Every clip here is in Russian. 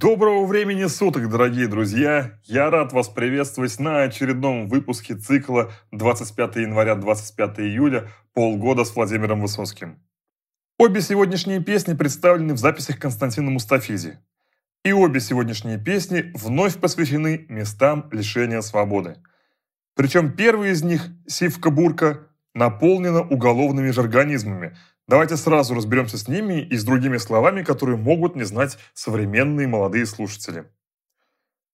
Доброго времени суток, дорогие друзья! Я рад вас приветствовать на очередном выпуске цикла 25 января 25 июля «Полгода с Владимиром Высоцким». Обе сегодняшние песни представлены в записях Константина Мустафизи. И обе сегодняшние песни вновь посвящены местам лишения свободы. Причем первая из них, Сивка Бурка, наполнена уголовными жаргонизмами – Давайте сразу разберемся с ними и с другими словами, которые могут не знать современные молодые слушатели.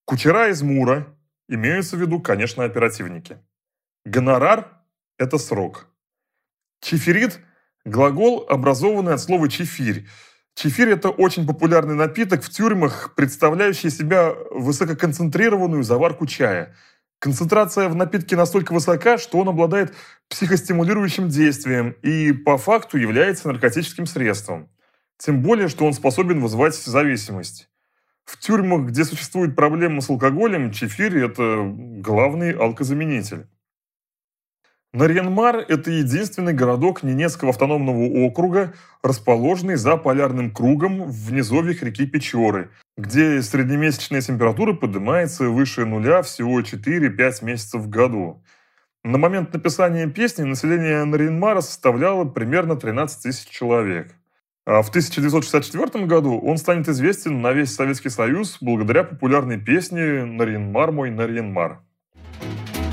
Кучера из Мура имеются в виду, конечно, оперативники. Гонорар – это срок. Чиферит – глагол, образованный от слова чифирь. Чифирь – это очень популярный напиток в тюрьмах, представляющий себя высококонцентрированную заварку чая – Концентрация в напитке настолько высока, что он обладает психостимулирующим действием и по факту является наркотическим средством. Тем более, что он способен вызывать зависимость. В тюрьмах, где существует проблема с алкоголем, чефир – это главный алкозаменитель. Нарьянмар – это единственный городок Ненецкого автономного округа, расположенный за полярным кругом в низовьях реки Печоры, где среднемесячная температура поднимается выше нуля всего 4-5 месяцев в году. На момент написания песни население Нарьянмара составляло примерно 13 тысяч человек. А в 1964 году он станет известен на весь Советский Союз благодаря популярной песне «Нарьянмар мой, Нарьянмар».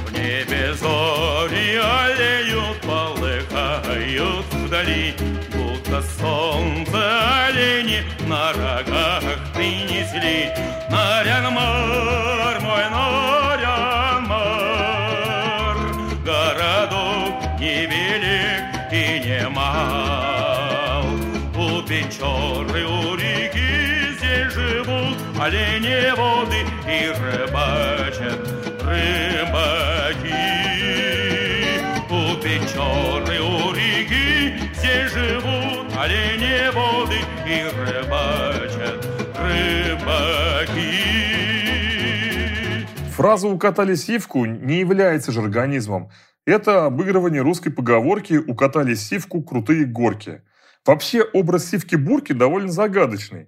В небе зори олеют, полыхают вдали, Будто солнце олени на рогах принесли. Нарянмар, мой Нарянмар, Городок не велик и не мал. У Печоры, у реки здесь живут олени воды и рыбачат рыбаки. У Печоры, у реки все живут олени воды и рыбачат рыбаки. Фраза «укатали сивку» не является жаргонизмом. Это обыгрывание русской поговорки «укатали сивку крутые горки». Вообще, образ сивки-бурки довольно загадочный.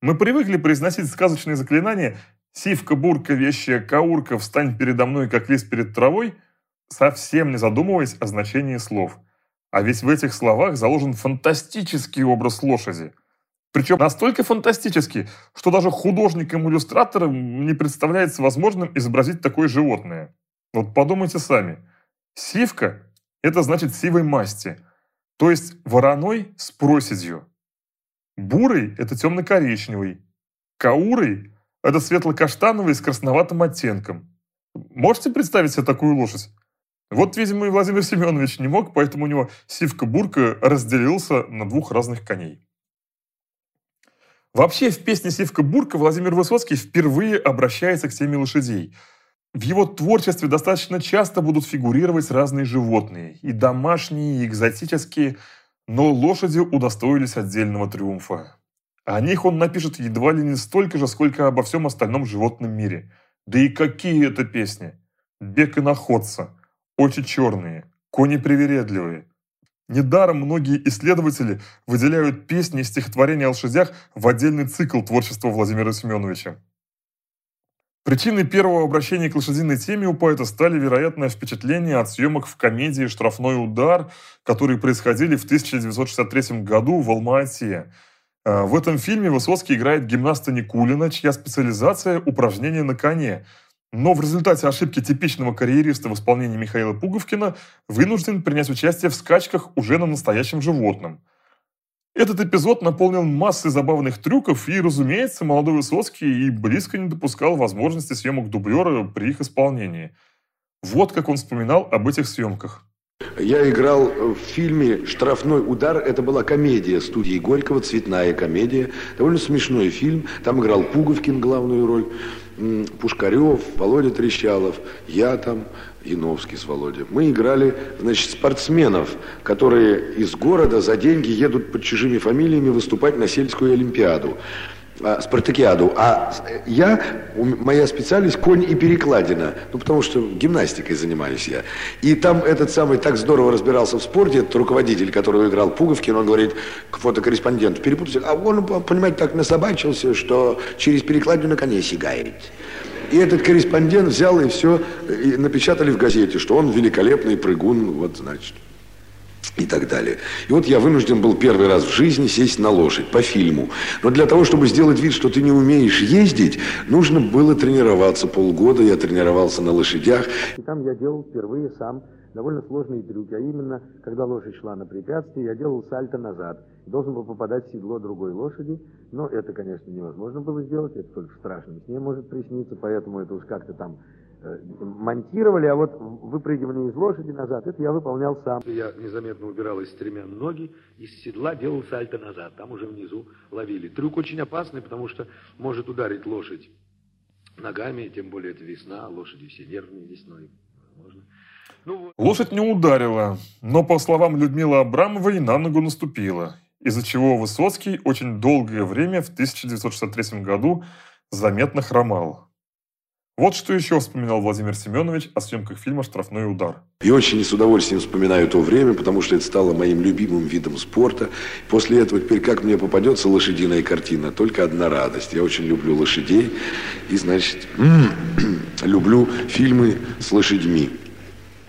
Мы привыкли произносить сказочные заклинания Сивка, бурка, вещая, каурка, встань передо мной, как лист перед травой, совсем не задумываясь о значении слов. А ведь в этих словах заложен фантастический образ лошади. Причем настолько фантастический, что даже художникам-иллюстраторам не представляется возможным изобразить такое животное. Вот подумайте сами. Сивка – это значит сивой масти, то есть вороной с проседью. Бурый – это темно-коричневый. Каурый это светло-каштановый с красноватым оттенком. Можете представить себе такую лошадь? Вот, видимо, и Владимир Семенович не мог, поэтому у него Сивка-Бурка разделился на двух разных коней. Вообще, в песне «Сивка-Бурка» Владимир Высоцкий впервые обращается к теме лошадей. В его творчестве достаточно часто будут фигурировать разные животные, и домашние, и экзотические, но лошади удостоились отдельного триумфа. О них он напишет едва ли не столько же, сколько обо всем остальном животном мире. Да и какие это песни! Бег и находца, очи черные, кони привередливые. Недаром многие исследователи выделяют песни и стихотворения о лошадях в отдельный цикл творчества Владимира Семеновича. Причиной первого обращения к лошадиной теме у поэта стали, вероятно, впечатления от съемок в комедии «Штрафной удар», которые происходили в 1963 году в Алма-Ате – Э, в этом фильме Высоцкий играет гимнаста Никулина, чья специализация – упражнения на коне. Но в результате ошибки типичного карьериста в исполнении Михаила Пуговкина вынужден принять участие в скачках уже на настоящем животном. Этот эпизод наполнен массой забавных трюков, и, разумеется, молодой Высоцкий и близко не допускал возможности съемок дублера при их исполнении. Вот как он вспоминал об этих съемках. Я играл в фильме «Штрафной удар». Это была комедия студии Горького, цветная комедия. Довольно смешной фильм. Там играл Пуговкин главную роль, Пушкарев, Володя Трещалов, я там, Яновский с Володей. Мы играли, значит, спортсменов, которые из города за деньги едут под чужими фамилиями выступать на сельскую олимпиаду. А, спартакиаду. А я, моя специальность конь и перекладина. Ну, потому что гимнастикой занимаюсь я. И там этот самый так здорово разбирался в спорте, этот руководитель, который играл Пуговкин, он говорит к фотокорреспонденту, перепутался, а он, понимаете, так насобачился, что через перекладину коне сигает. И этот корреспондент взял и все, и напечатали в газете, что он великолепный прыгун, вот, значит и так далее. И вот я вынужден был первый раз в жизни сесть на лошадь по фильму. Но для того, чтобы сделать вид, что ты не умеешь ездить, нужно было тренироваться полгода. Я тренировался на лошадях. И там я делал впервые сам довольно сложные трюки. А именно, когда лошадь шла на препятствие, я делал сальто назад. Должен был попадать в седло другой лошади. Но это, конечно, невозможно было сделать. Это только в страшном сне может присниться. Поэтому это уж как-то там монтировали, а вот выпрыгивание из лошади назад, это я выполнял сам. Я незаметно убирал из стремян ноги, из седла делал сальто назад, там уже внизу ловили. Трюк очень опасный, потому что может ударить лошадь ногами, тем более это весна, лошади все нервные весной. Можно. Ну, вот. Лошадь не ударила, но, по словам Людмилы Абрамовой, на ногу наступила, из-за чего Высоцкий очень долгое время в 1963 году заметно хромал. Вот что еще вспоминал Владимир Семенович о съемках фильма «Штрафной удар». И очень с удовольствием вспоминаю то время, потому что это стало моим любимым видом спорта. После этого теперь как мне попадется лошадиная картина, только одна радость. Я очень люблю лошадей и, значит, люблю фильмы с лошадьми.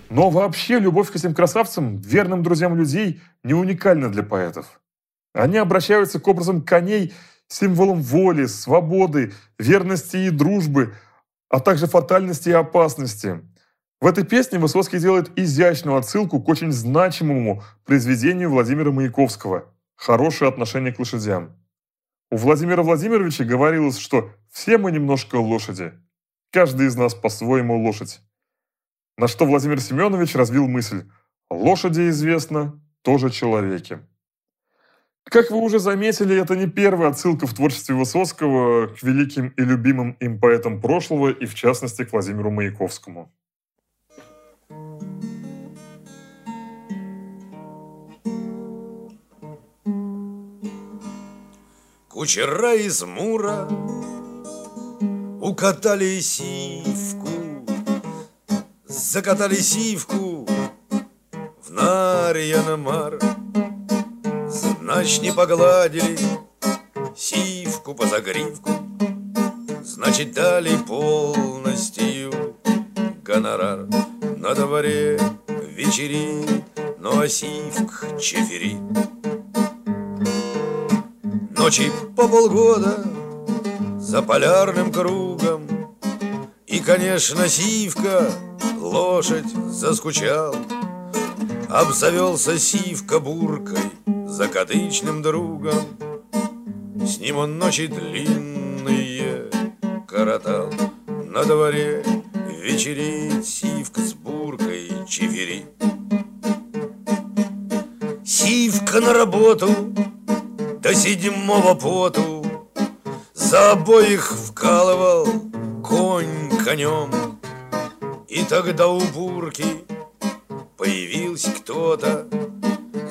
Но вообще любовь к этим красавцам, верным друзьям людей, не уникальна для поэтов. Они обращаются к образам коней, символом воли, свободы, верности и дружбы – а также фатальности и опасности. В этой песне Высоцкий делает изящную отсылку к очень значимому произведению Владимира Маяковского «Хорошее отношение к лошадям». У Владимира Владимировича говорилось, что все мы немножко лошади. Каждый из нас по-своему лошадь. На что Владимир Семенович развил мысль «Лошади известно, тоже человеки». Как вы уже заметили, это не первая отсылка в творчестве Высоцкого к великим и любимым им поэтам прошлого, и в частности к Владимиру Маяковскому. Кучера из Мура укатали сивку, закатали сивку в Нарьяна-Мар. Значит, не погладили сивку по загривку, Значит, дали полностью гонорар. На дворе вечери, но а сивк чефери. Ночи по полгода за полярным кругом, И, конечно, сивка, лошадь заскучал, Обзавелся сивка буркой, закадычным другом. С ним он ночи длинные коротал. На дворе вечерит сивка с буркой чевери. Сивка на работу до седьмого поту За обоих вкалывал конь конем. И тогда у бурки появился кто-то,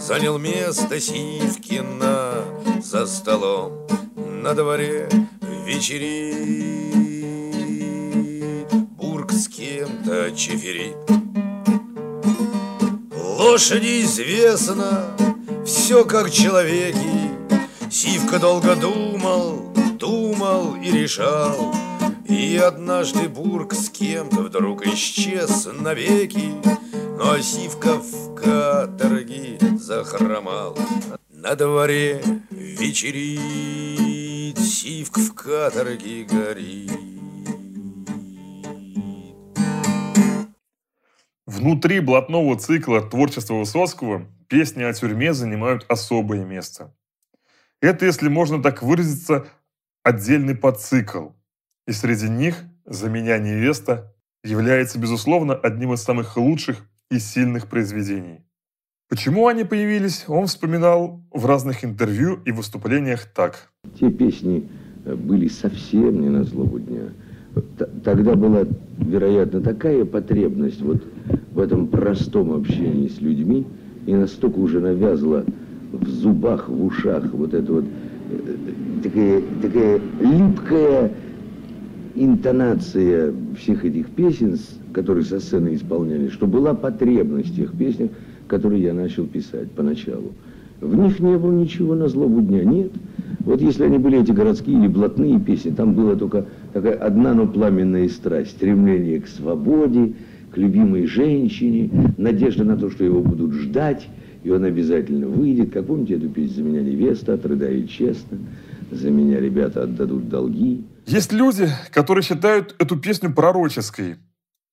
Занял место Сивкина за столом На дворе вечерит Бург с кем-то чеферит. Лошади известно все как человеки. Сивка долго думал, думал и решал. И однажды Бург с кем-то вдруг исчез навеки. Но Сивка в каторги захромал. На дворе вечерит, сивк в каторге горит. Внутри блатного цикла творчества Высоцкого песни о тюрьме занимают особое место. Это, если можно так выразиться, отдельный подцикл. И среди них «За меня невеста» является, безусловно, одним из самых лучших и сильных произведений. Почему они появились, он вспоминал в разных интервью и выступлениях так. Те песни э, были совсем не на злобу дня. Тогда была, вероятно, такая потребность вот в этом простом общении с людьми, и настолько уже навязла в зубах, в ушах вот это вот э, такая, такая липкая интонация всех этих песен, которые со сцены исполняли, что была потребность в тех песнях, которые я начал писать поначалу. В них не было ничего на злобу дня, нет. Вот если они были эти городские или блатные песни, там была только такая одна, но пламенная страсть, стремление к свободе, к любимой женщине, надежда на то, что его будут ждать, и он обязательно выйдет. Как помните эту песню «За меня невеста, отрыдает честно», «За меня ребята отдадут долги». Есть люди, которые считают эту песню пророческой.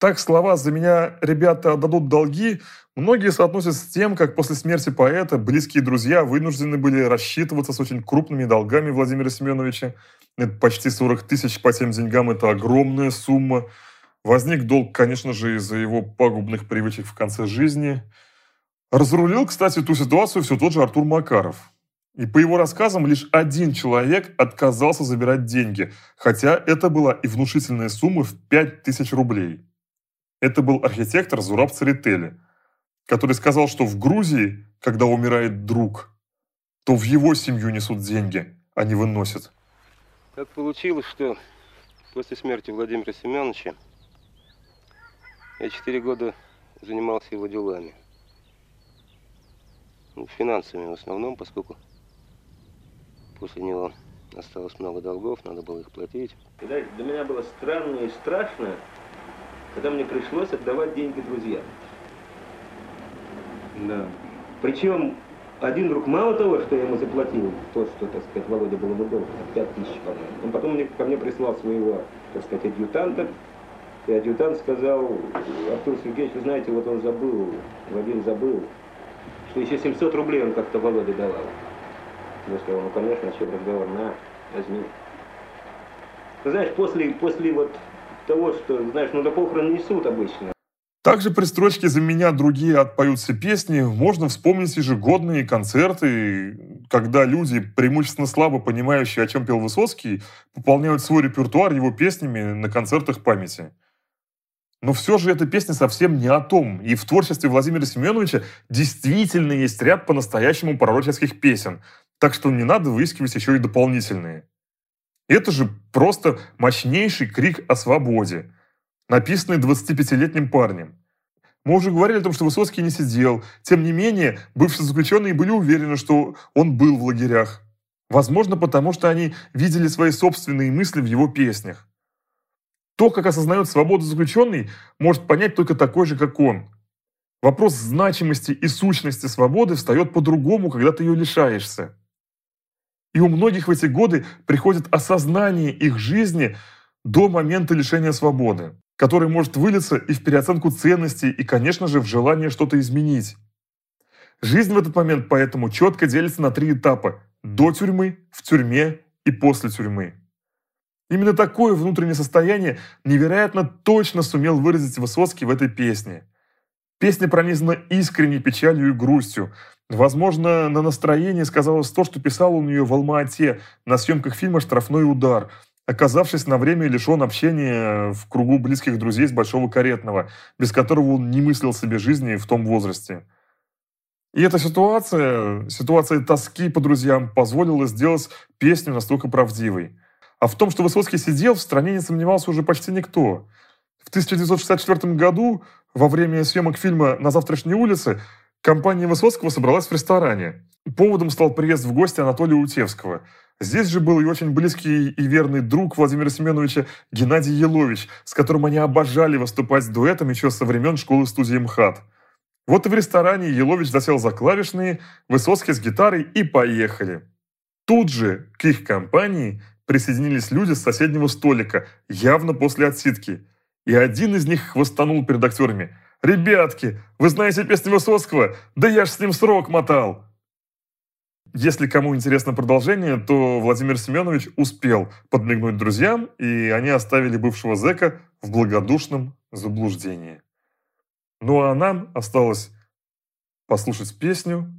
Так слова «За меня ребята отдадут долги» многие соотносят с тем, как после смерти поэта близкие друзья вынуждены были рассчитываться с очень крупными долгами Владимира Семеновича. Это почти 40 тысяч по тем деньгам, это огромная сумма. Возник долг, конечно же, из-за его пагубных привычек в конце жизни. Разрулил, кстати, ту ситуацию все тот же Артур Макаров. И по его рассказам, лишь один человек отказался забирать деньги, хотя это была и внушительная сумма в 5000 рублей. Это был архитектор Зураб Церетели, который сказал, что в Грузии, когда умирает друг, то в его семью несут деньги, а не выносят. Так получилось, что после смерти Владимира Семеновича я четыре года занимался его делами. Ну, финансами в основном, поскольку После него осталось много долгов, надо было их платить. И для меня было странно и страшно, когда мне пришлось отдавать деньги друзьям. Да. Причем один друг мало того, что я ему заплатил, то, что, так сказать, Володя был ему должен, 5 тысяч, по-моему, он потом мне, ко мне прислал своего, так сказать, адъютанта, и адъютант сказал, Артур Сергеевич, вы знаете, вот он забыл, Владимир забыл, что еще 700 рублей он как-то Володе давал. Я сказал, ну, конечно, о чем разговор, на, возьми. Ты знаешь, после, после вот того, что, знаешь, ну, до похорон несут обычно. Также при строчке «За меня другие отпоются песни» можно вспомнить ежегодные концерты, когда люди, преимущественно слабо понимающие, о чем пел Высоцкий, пополняют свой репертуар его песнями на концертах памяти. Но все же эта песня совсем не о том. И в творчестве Владимира Семеновича действительно есть ряд по-настоящему пророческих песен, так что не надо выискивать еще и дополнительные. Это же просто мощнейший крик о свободе, написанный 25-летним парнем. Мы уже говорили о том, что Высоцкий не сидел. Тем не менее, бывшие заключенные были уверены, что он был в лагерях. Возможно, потому что они видели свои собственные мысли в его песнях. То, как осознает свободу заключенный, может понять только такой же, как он. Вопрос значимости и сущности свободы встает по-другому, когда ты ее лишаешься. И у многих в эти годы приходит осознание их жизни до момента лишения свободы, который может вылиться и в переоценку ценностей, и, конечно же, в желание что-то изменить. Жизнь в этот момент поэтому четко делится на три этапа – до тюрьмы, в тюрьме и после тюрьмы. Именно такое внутреннее состояние невероятно точно сумел выразить Высоцкий в этой песне. Песня пронизана искренней печалью и грустью, Возможно, на настроение сказалось то, что писал он ее в Алма-Ате на съемках фильма «Штрафной удар», оказавшись на время лишен общения в кругу близких друзей с Большого Каретного, без которого он не мыслил себе жизни в том возрасте. И эта ситуация, ситуация тоски по друзьям, позволила сделать песню настолько правдивой. А в том, что Высоцкий сидел, в стране не сомневался уже почти никто. В 1964 году, во время съемок фильма «На завтрашней улице», Компания Высоцкого собралась в ресторане. Поводом стал приезд в гости Анатолия Утевского. Здесь же был и очень близкий и верный друг Владимира Семеновича Геннадий Елович, с которым они обожали выступать с дуэтом еще со времен школы-студии МХАТ. Вот и в ресторане Елович засел за клавишные, Высоцкий с гитарой и поехали. Тут же к их компании присоединились люди с соседнего столика, явно после отсидки. И один из них хвостанул перед актерами – «Ребятки, вы знаете песню Высоцкого? Да я ж с ним срок мотал!» Если кому интересно продолжение, то Владимир Семенович успел подмигнуть друзьям, и они оставили бывшего зэка в благодушном заблуждении. Ну а нам осталось послушать песню,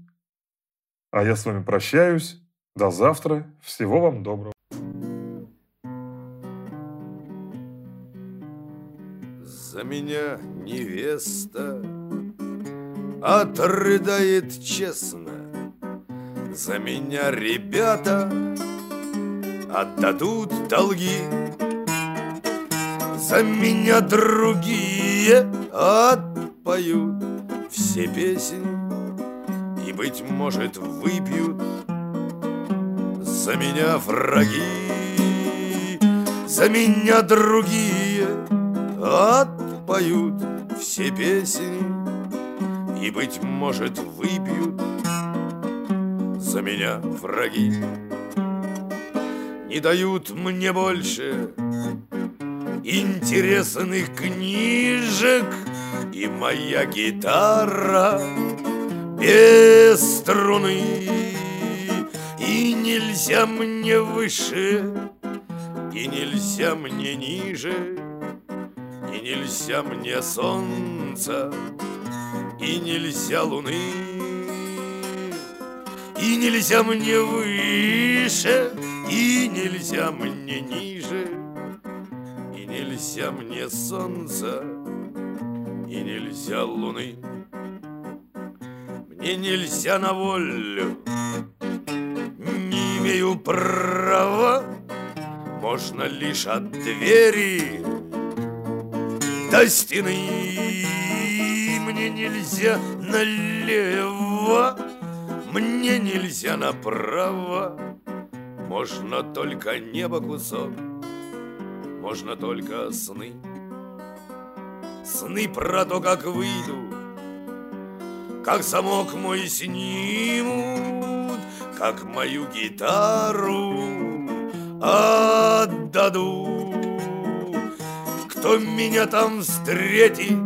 а я с вами прощаюсь. До завтра. Всего вам доброго. За меня невеста. Отрыдает честно За меня ребята. Отдадут долги. За меня другие. Отпоют все песни И, быть может, выпьют за меня враги За меня другие отпоют все песни И, быть может, выпьют за меня враги. Не дают мне больше интересных книжек И моя гитара без струны. И нельзя мне выше, и нельзя мне ниже нельзя мне солнца, и нельзя луны И нельзя мне выше, и нельзя мне ниже И нельзя мне солнца, и нельзя луны. Мне нельзя на волю, не имею права Можно лишь от двери до стены. Мне нельзя налево, мне нельзя направо. Можно только небо кусок, можно только сны. Сны про то, как выйду, как замок мой снимут, как мою гитару отдадут. Кто меня там встретит,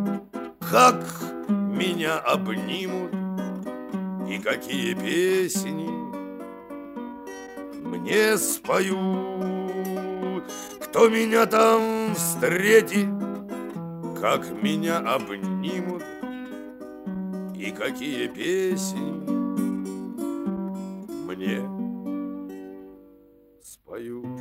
как меня обнимут, и какие песни мне споют. Кто меня там встретит, как меня обнимут, и какие песни мне спою.